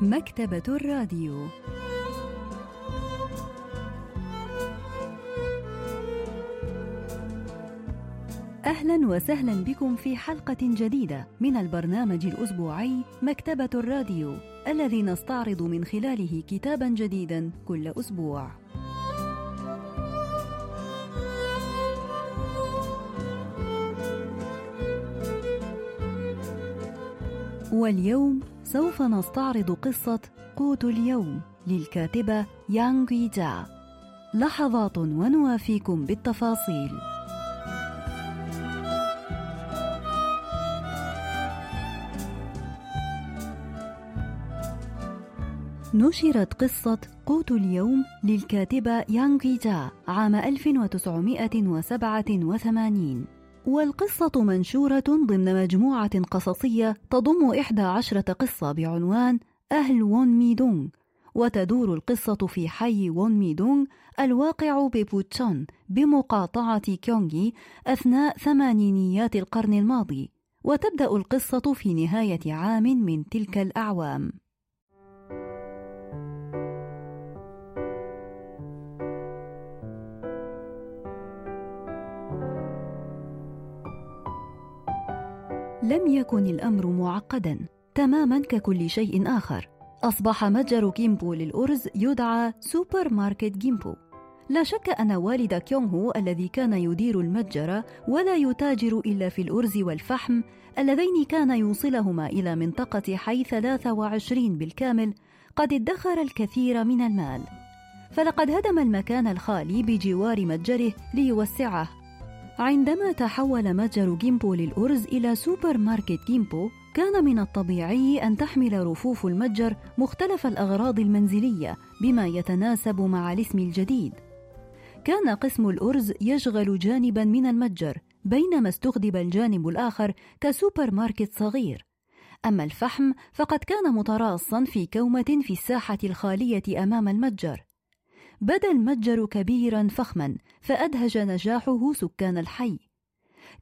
مكتبة الراديو أهلا وسهلا بكم في حلقة جديدة من البرنامج الأسبوعي مكتبة الراديو الذي نستعرض من خلاله كتابا جديدا كل أسبوع. واليوم سوف نستعرض قصة قوت اليوم للكاتبة يانغ جا لحظات ونوافيكم بالتفاصيل. نشرت قصة قوت اليوم للكاتبة يانغ جا عام 1987 والقصة منشورة ضمن مجموعة قصصية تضم إحدى عشرة قصة بعنوان أهل وون ميدونغ وتدور القصة في حي وون ميدونغ الواقع ببوتشان بمقاطعة كيونغي أثناء ثمانينيات القرن الماضي. وتبدأ القصة في نهاية عام من تلك الأعوام. يكن الأمر معقدا تماما ككل شيء آخر. أصبح متجر كيمبو للأرز يدعى سوبر ماركت جيمبو. لا شك أن والد كيونغ هو الذي كان يدير المتجر ولا يتاجر إلا في الأرز والفحم اللذين كان يوصلهما إلى منطقة حي 23 بالكامل قد ادخر الكثير من المال. فلقد هدم المكان الخالي بجوار متجره ليوسعه. عندما تحول متجر جيمبو للأرز إلى سوبر ماركت جيمبو كان من الطبيعي أن تحمل رفوف المتجر مختلف الأغراض المنزلية بما يتناسب مع الاسم الجديد. كان قسم الأرز يشغل جانبا من المتجر بينما استخدم الجانب الآخر كسوبر ماركت صغير. أما الفحم فقد كان متراصا في كومة في الساحة الخالية أمام المتجر. بدا المتجر كبيرا فخما فادهج نجاحه سكان الحي.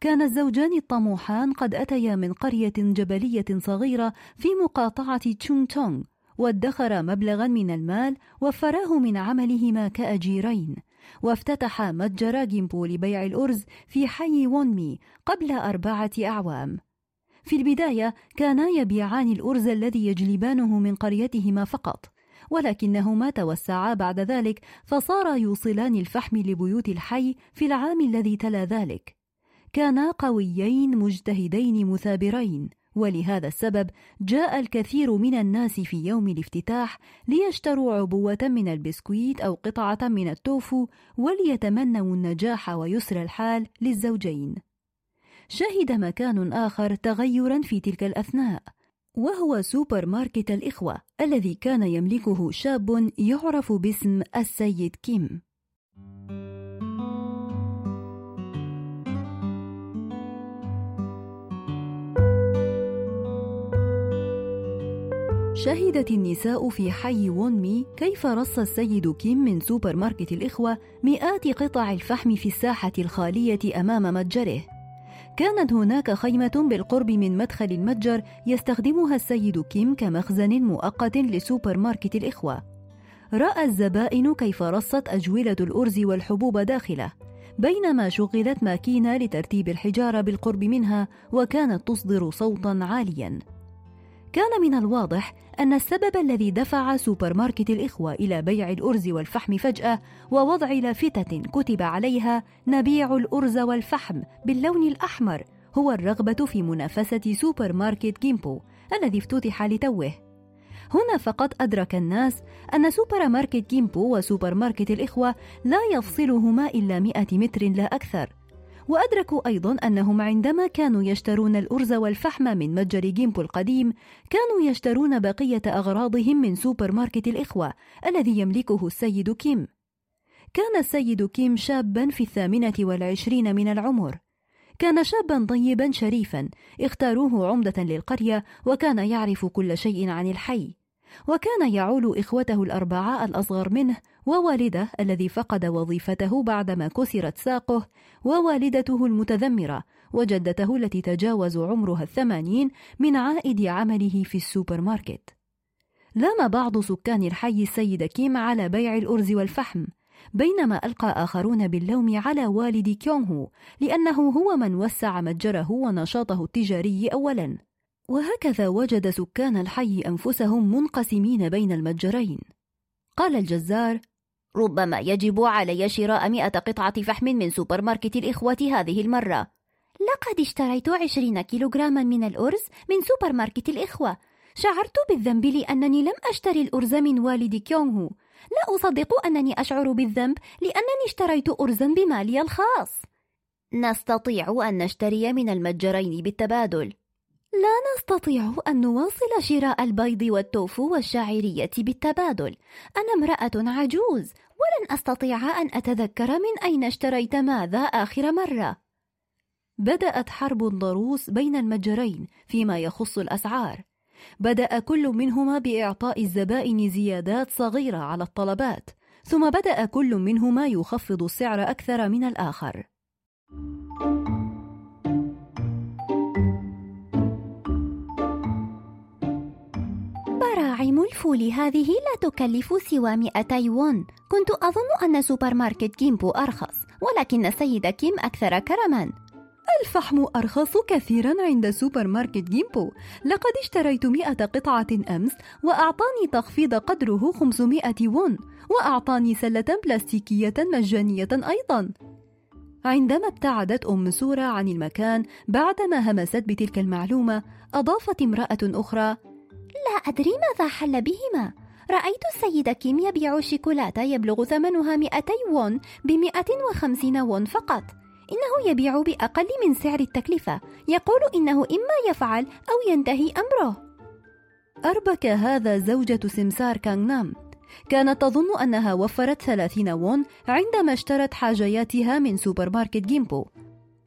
كان الزوجان الطموحان قد أتيا من قرية جبلية صغيرة في مقاطعة تشونغ تونغ وادخر مبلغا من المال وفراه من عملهما كأجيرين. وافتتح متجر جيمبو لبيع الأرز في حي وونمي قبل أربعة أعوام. في البداية كانا يبيعان الأرز الذي يجلبانه من قريتهما فقط، ولكنهما توسعا بعد ذلك فصارا يوصلان الفحم لبيوت الحي في العام الذي تلا ذلك كانا قويين مجتهدين مثابرين ولهذا السبب جاء الكثير من الناس في يوم الافتتاح ليشتروا عبوة من البسكويت أو قطعة من التوفو وليتمنوا النجاح ويسر الحال للزوجين. شهد مكان آخر تغيرا في تلك الأثناء، وهو سوبر ماركت الإخوة الذي كان يملكه شاب يعرف باسم السيد كيم. شهدت النساء في حي وونمي كيف رص السيد كيم من سوبر ماركت الإخوة مئات قطع الفحم في الساحة الخالية أمام متجره كانت هناك خيمة بالقرب من مدخل المتجر يستخدمها السيد كيم كمخزن مؤقت لسوبر ماركت الإخوة. رأى الزبائن كيف رصت أجولة الأرز والحبوب داخله، بينما شغلت ماكينة لترتيب الحجارة بالقرب منها وكانت تصدر صوتا عاليا. كان من الواضح أن السبب الذي دفع سوبر ماركت الإخوة إلى بيع الأرز والفحم فجأة ووضع لافتة كتب عليها نبيع الأرز والفحم باللون الأحمر هو الرغبة في منافسة سوبر ماركت جيمبو الذي افتتح لتوه. هنا فقط أدرك الناس أن سوبر ماركت جيمبو وسوبر ماركت الإخوة لا يفصلهما إلا مئة متر لا أكثر وأدركوا أيضا أنهم عندما كانوا يشترون الأرز والفحم من متجر جيمبو القديم كانوا يشترون بقية أغراضهم من سوبر ماركت الإخوة الذي يملكه السيد كيم. كان السيد كيم شابا في الثامنة والعشرين من العمر. كان شابا طيبا شريفا اختاروه عمدة للقرية وكان يعرف كل شيء عن الحي. وكان يعول إخوته الأربعة الأصغر منه ووالده الذي فقد وظيفته بعدما كسرت ساقه ووالدته المتذمرة وجدته التي تجاوز عمرها الثمانين من عائد عمله في السوبر ماركت لام بعض سكان الحي السيد كيم على بيع الأرز والفحم بينما ألقى آخرون باللوم على والد كيونغ هو لأنه هو من وسع متجره ونشاطه التجاري أولا. وهكذا وجد سكان الحي أنفسهم منقسمين بين المتجرين. قال الجزار ربما يجب علي شراء مئة قطعة فحم من سوبر ماركت الإخوة هذه المرة. لقد اشتريت عشرين كيلوغراما من الأرز من سوبر ماركت الإخوة. شعرت بالذنب لأنني لم أشتري الأرز من والد كيونغ. هو لا أصدق أنني أشعر بالذنب لأنني اشتريت أرزا بمالي الخاص. نستطيع أن نشتري من المتجرين بالتبادل. لا نستطيع أن نواصل شراء البيض والتوفو والشعيرية بالتبادل. أنا امرأة عجوز ولن أستطيع أن أتذكر من أين اشتريت ماذا آخر مرة. بدأت حرب ضروس بين المتجرين فيما يخص الأسعار. بدأ كل منهما بإعطاء الزبائن زيادات صغيرة على الطلبات ثم بدأ كل منهما يخفض السعر أكثر من الآخر. براعم الفول هذه لا تكلف سوى 200 وون كنت أظن أن سوبر ماركت جيمبو أرخص ولكن السيد كيم أكثر كرما. الفحم أرخص كثيرا عند سوبر ماركت جيمبو لقد اشتريت مئة قطعة أمس وأعطاني تخفيض قدره 500 وون وأعطاني سلة بلاستيكية مجانية أيضا. عندما ابتعدت أم سورة عن المكان بعدما همست بتلك المعلومة أضافت امرأة أخرى لا أدري ماذا حل بهما. رأيت السيد كيم يبيع شيكولاتة يبلغ ثمنها 200 وون ب 150 وون فقط. إنه يبيع بأقل من سعر التكلفة. يقول إنه إما يفعل أو ينتهي أمره. أربك هذا زوجة سمسار كانغ نام. كانت تظن أنها وفرت 30 وون عندما اشترت حاجياتها من سوبر ماركت جيمبو.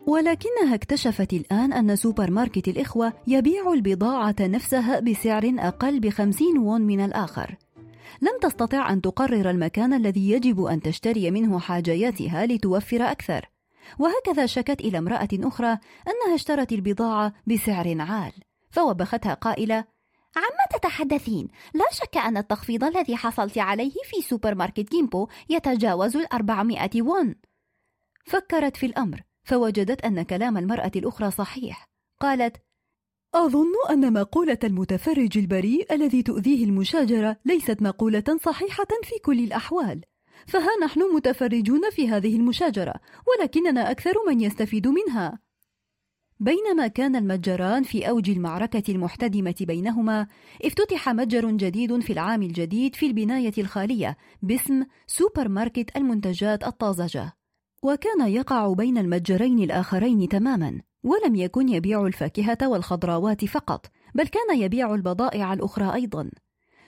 ولكنها اكتشفت الآن أن سوبر ماركت الإخوة يبيع البضاعة نفسها بسعر أقل بخمسين وون من الآخر. لم تستطع أن تقرر المكان الذي يجب أن تشتري منه حاجياتها لتوفر أكثر. وهكذا شكت إلى امرأة أخرى أنها اشترت البضاعة بسعر عال فوبختها قائلة عما تتحدثين؟ لا شك أن التخفيض الذي حصلت عليه في سوبر ماركت جيمبو يتجاوز الأربعمائة وون فكرت في الأمر. فوجدت أن كلام المرأة الأخرى صحيح. قالت أظن أن مقولة المتفرج البريء الذي تؤذيه المشاجرة ليست مقولة صحيحة في كل الأحوال. فها نحن متفرجون في هذه المشاجرة ولكننا أكثر من يستفيد منها. بينما كان المتجران في أوج المعركة المحتدمة بينهما افتتح متجر جديد في العام الجديد في البناية الخالية باسم سوبر ماركت المنتجات الطازجة. وكان يقع بين المتجرين الآخرين تماما ولم يكن يبيع الفاكهة والخضروات فقط بل كان يبيع البضائع الأخرى أيضا.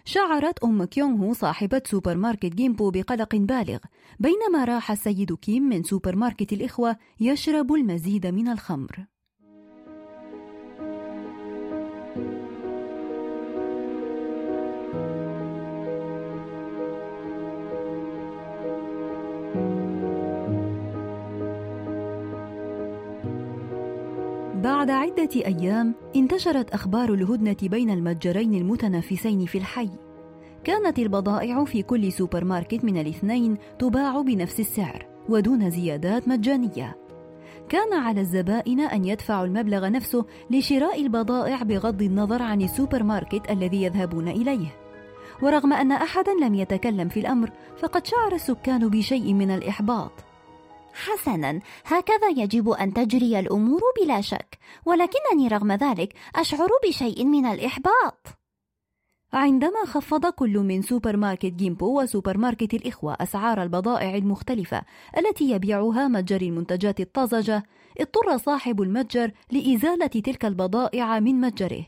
شعرت أم كيونغ هو صاحبة سوبر ماركت جيمبو بقلق بالغ بينما راح السيد كيم من سوبر ماركت الإخوة يشرب المزيد من الخمر. بعد عدة أيام انتشرت أخبار الهدنة بين المتجرين المتنافسين في الحي. كانت البضائع في كل سوبر ماركت من الاثنين تباع بنفس السعر ودون زيادات مجانية. كان على الزبائن أن يدفعوا المبلغ نفسه لشراء البضائع بغض النظر عن السوبر ماركت الذي يذهبون إليه. ورغم أن أحدا لم يتكلم في الأمر فقد شعر السكان بشيء من الإحباط حسنا هكذا يجب أن تجري الأمور بلا شك ولكنني رغم ذلك أشعر بشيء من الإحباط. عندما خفض كل من سوبر ماركت جيمبو وسوبر ماركت الإخوة أسعار البضائع المختلفة التي يبيعها متجر المنتجات الطازجة اضطر صاحب المتجر لإزالة تلك البضائع من متجره.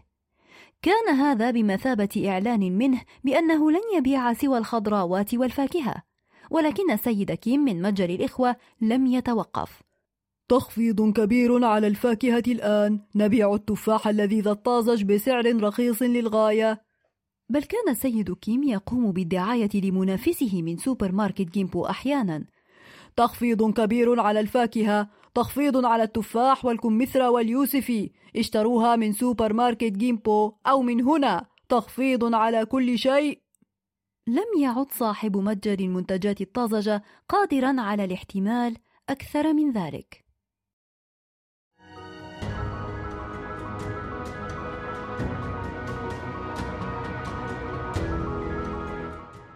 كان هذا بمثابة إعلان منه بأنه لن يبيع سوى الخضراوات والفاكهة. ولكن السيد كيم من متجر الإخوة لم يتوقف. تخفيض كبير على الفاكهة الآن. نبيع التفاح اللذيذ الطازج بسعر رخيص للغاية. بل كان السيد كيم يقوم بالدعاية لمنافسه من سوبر ماركت جيمبو أحيانا. تخفيض كبير على الفاكهة. تخفيض على التفاح والكمثرى واليوسفي اشتروها من سوبر ماركت جيمبو أو من هنا. تخفيض على كل شيء. لم يعد صاحب متجر المنتجات الطازجة قادرا على الاحتمال أكثر من ذلك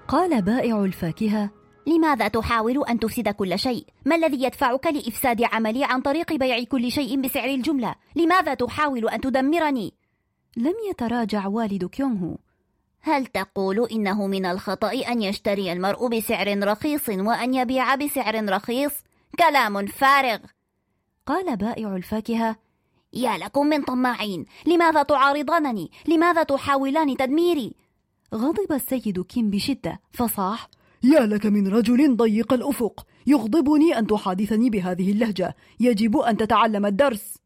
قال بائع الفاكهة لماذا تحاول أن تفسد كل شيء؟ ما الذي يدفعك لإفساد عملي عن طريق بيع كل شيء بسعر الجملة؟ لماذا تحاول أن تدمرني؟ لم يتراجع والد كيونغ هل تقول إنه من الخطأ أن يشتري المرء بسعر رخيص وأن يبيع بسعر رخيص؟ كلام فارغ قال بائع الفاكهة يا لكم من طماعين لماذا تعارضانني؟ لماذا تحاولان تدميري؟ غضب السيد كيم بشدة فصاح يا لك من رجل ضيق الأفق يغضبني أن تحادثني بهذه اللهجة يجب أن تتعلم الدرس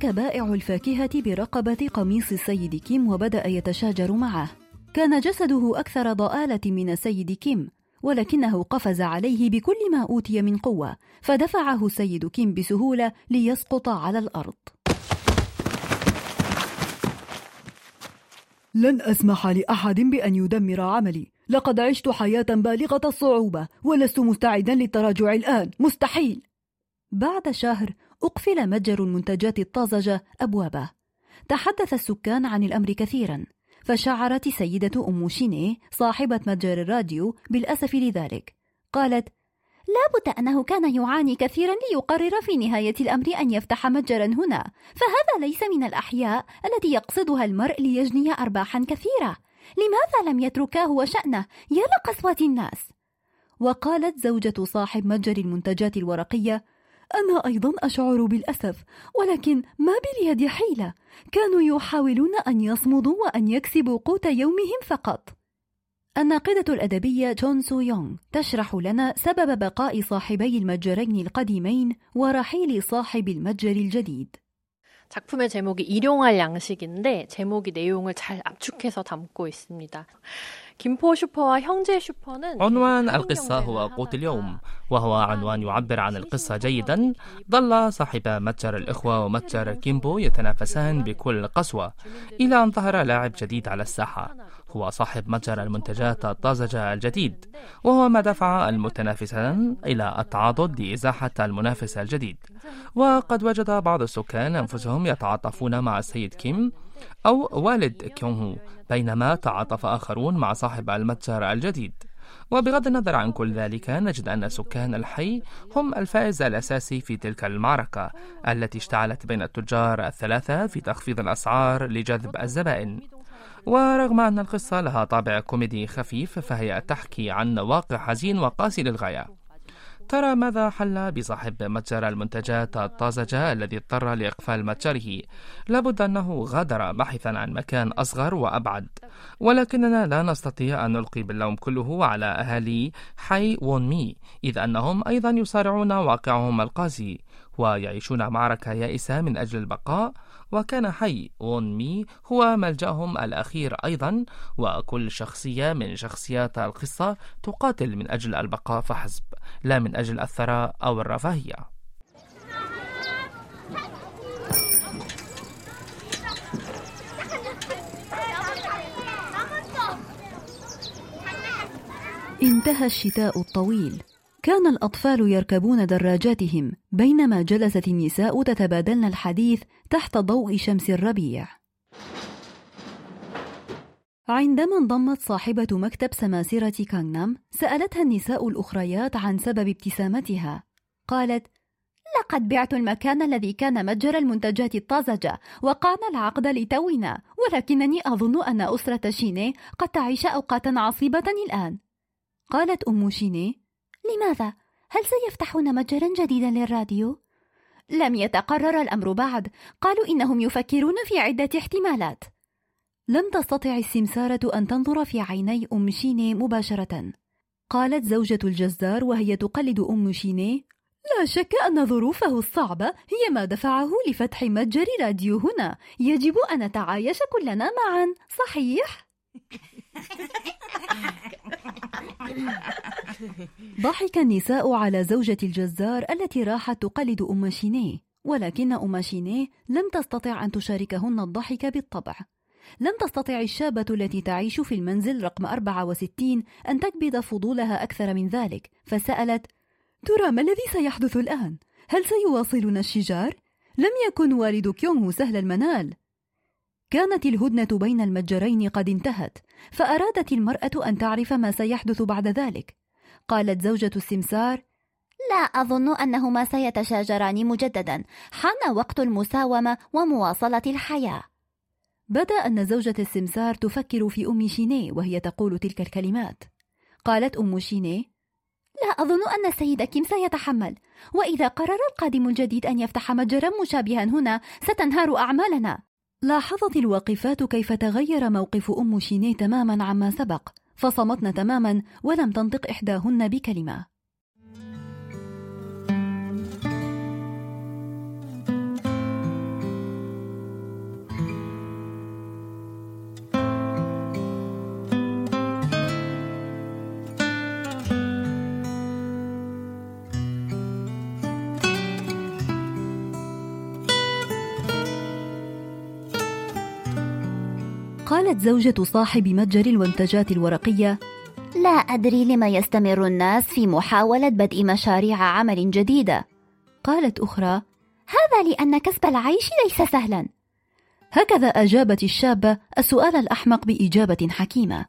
أمسك بائع الفاكهة برقبة قميص السيد كيم وبدأ يتشاجر معه. كان جسده أكثر ضآلة من السيد كيم ولكنه قفز عليه بكل ما أوتي من قوة فدفعه السيد كيم بسهولة ليسقط على الأرض. لن أسمح لأحد بأن يدمر عملي. لقد عشت حياة بالغة الصعوبة ولست مستعدا للتراجع الآن. مستحيل. بعد شهر أقفل متجر المنتجات الطازجة أبوابه. تحدث السكان عن الأمر كثيرا. فشعرت سيدة أم شينيه صاحبة متجر الراديو بالأسف لذلك. قالت لابد أنه كان يعاني كثيرا ليقرر في نهاية الأمر أن يفتح متجرا هنا. فهذا ليس من الأحياء التي يقصدها المرء ليجني أرباحا كثيرة. لماذا لم يتركاه وشأنه؟ يا لقسوة الناس! وقالت زوجة صاحب متجر المنتجات الورقية أنا أيضا أشعر بالأسف ولكن ما باليد حيلة. كانوا يحاولون أن يصمدوا وأن يكسبوا قوت يومهم فقط. الناقدة الأدبية جون سو يونغ تشرح لنا سبب بقاء صاحبي المتجرين القديمين ورحيل صاحب المتجر الجديد. 작품의 제목이 일용할 양식인데 제목이 내용을 잘 압축해서 담고 있습니다. عنوان القصة هو قوت اليوم وهو عنوان يعبر عن القصة جيدا. ظل صاحب متجر الإخوة ومتجر جيمبو يتنافسان بكل قسوة إلى أن ظهر لاعب جديد على الساحة. هو صاحب متجر المنتجات الطازجة الجديد وهو ما دفع المتنافسان إلى التعاضد لإزاحة المنافس الجديد. وقد وجد بعض السكان أنفسهم يتعاطفون مع السيد كيم أو والد كيون هو بينما تعاطف آخرون مع صاحب المتجر الجديد. وبغض النظر عن كل ذلك نجد أن سكان الحي هم الفائز الأساسي في تلك المعركة التي اشتعلت بين التجار الثلاثة في تخفيض الأسعار لجذب الزبائن. ورغم أن القصة لها طابع كوميدي خفيف فهي تحكي عن واقع حزين وقاسي للغاية ترى ماذا حل بصاحب متجر المنتجات الطازجة الذي اضطر لإقفال متجره؟ لابد أنه غادر باحثا عن مكان أصغر وأبعد. ولكننا لا نستطيع أن نلقي باللوم كله على أهالي حي وون مي إذ أنهم أيضا يصارعون واقعهم القاسي ويعيشون معركة يائسة من أجل البقاء. وكان حي وون مي هو ملجأهم الأخير أيضا وكل شخصية من شخصيات القصة تقاتل من أجل البقاء فحسب. لا من أجل الثراء أو الرفاهية انتهى الشتاء الطويل كان الأطفال يركبون دراجاتهم بينما جلست النساء تتبادلن الحديث تحت ضوء شمس الربيع. عندما انضمت صاحبة مكتب سماسرة كانغنام، سألتها النساء الأخريات عن سبب ابتسامتها. قالت: لقد بعت المكان الذي كان متجر المنتجات الطازجة وقعنا العقد لتونا ولكنني أظن أن أسرة شيني قد تعيش أوقاتا عصيبة الآن قالت أم شيني لماذا؟ هل سيفتحون متجرا جديدا للراديو؟ لم يتقرر الأمر بعد قالوا إنهم يفكرون في عدة احتمالات لم تستطع السمسارة أن تنظر في عيني أم شيني مباشرة. قالت زوجة الجزار وهي تقلد أم شيني لا شك أن ظروفه الصعبة هي ما دفعه لفتح متجر راديو هنا. يجب أن نتعايش كلنا معا صحيح؟ ضحك النساء على زوجة الجزار التي راحت تقلد أم شينيه ولكن أم شينيه لم تستطع أن تشاركهن الضحك بالطبع. لم تستطع الشابة التي تعيش في المنزل رقم 64 أن تكبد فضولها أكثر من ذلك فسألت ترى ما الذي سيحدث الآن؟ هل سيواصلون الشجار؟ لم يكن والد كيونغ سهل المنال كانت الهدنة بين المتجرين قد انتهت فأرادت المرأة أن تعرف ما سيحدث بعد ذلك قالت زوجة السمسار لا أظن أنهما سيتشاجران مجددا حان وقت المساومة ومواصلة الحياة بدأ أن زوجة السمسار تفكر في أم شيني وهي تقول تلك الكلمات. قالت أم شيني لا أظن أن السيد كيم سيتحمل. وإذا قرر القادم الجديد أن يفتح متجرا مشابها هنا ستنهار أعمالنا. لاحظت الواقفات كيف تغير موقف أم شيني تماما عما سبق فصمتن تماما ولم تنطق إحداهن بكلمة. قالت زوجة صاحب متجر المنتجات الورقية. لا أدري لما يستمر الناس في محاولة بدء مشاريع عمل جديدة. قالت أخرى هذا لأن كسب العيش ليس سهلا. هكذا أجابت الشابة السؤال الأحمق بإجابة حكيمة.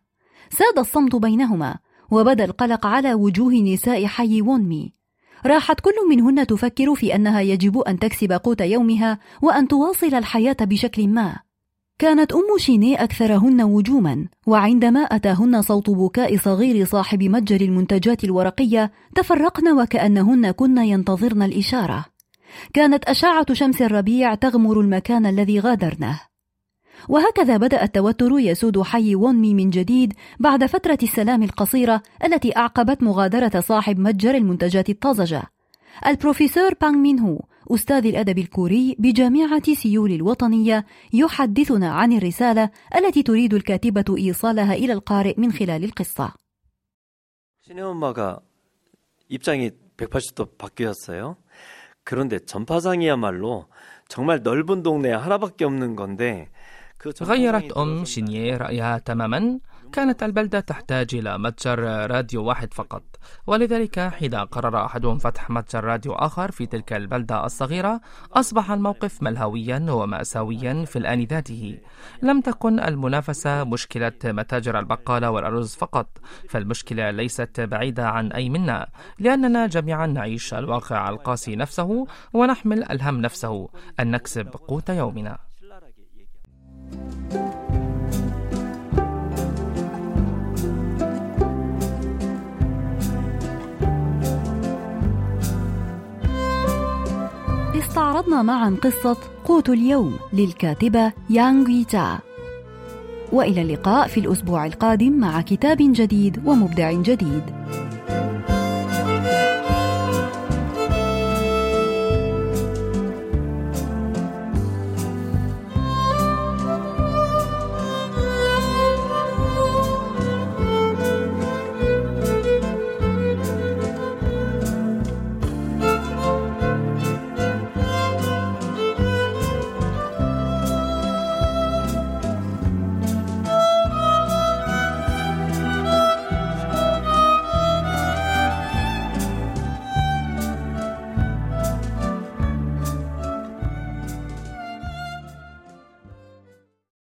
ساد الصمت بينهما وبدا القلق على وجوه نساء حي وونمي راحت كل منهن تفكر في أنها يجب أن تكسب قوت يومها وأن تواصل الحياة بشكل ما. كانت أم شيني أكثرهن وجوما وعندما أتاهن صوت بكاء صغير صاحب متجر المنتجات الورقية تفرقن وكأنهن كن ينتظرن الإشارة. كانت أشعة شمس الربيع تغمر المكان الذي غادرنه وهكذا بدأ التوتر يسود حي وونمي من جديد بعد فترة السلام القصيرة التي أعقبت مغادرة صاحب متجر المنتجات الطازجة. البروفيسور بانغ مين هو أستاذ الأدب الكوري بجامعة سيول الوطنية يحدثنا عن الرسالة التي تريد الكاتبة إيصالها إلى القارئ من خلال القصة. 신혜 엄마가 입장이 180도 바뀌었어요. 그런데 전파상이야말로 정말 넓은 동네 하나밖에 없는 건데 غيرت أم شينيه رأيها تماما كانت البلدة تحتاج إلى متجر راديو واحد فقط. ولذلك حين قرر أحدهم فتح متجر راديو آخر في تلك البلدة الصغيرة أصبح الموقف ملهويا ومأساويا في الآن ذاته. لم تكن المنافسة مشكلة متاجر البقالة والأرز فقط فالمشكلة ليست بعيدة عن أي منا لأننا جميعا نعيش الواقع القاسي نفسه ونحمل الهم نفسه أن نكسب قوت يومنا. استعرضنا معا قصة قوت اليوم للكاتبة يانغ جا وإلى اللقاء في الأسبوع القادم مع كتاب جديد ومبدع جديد.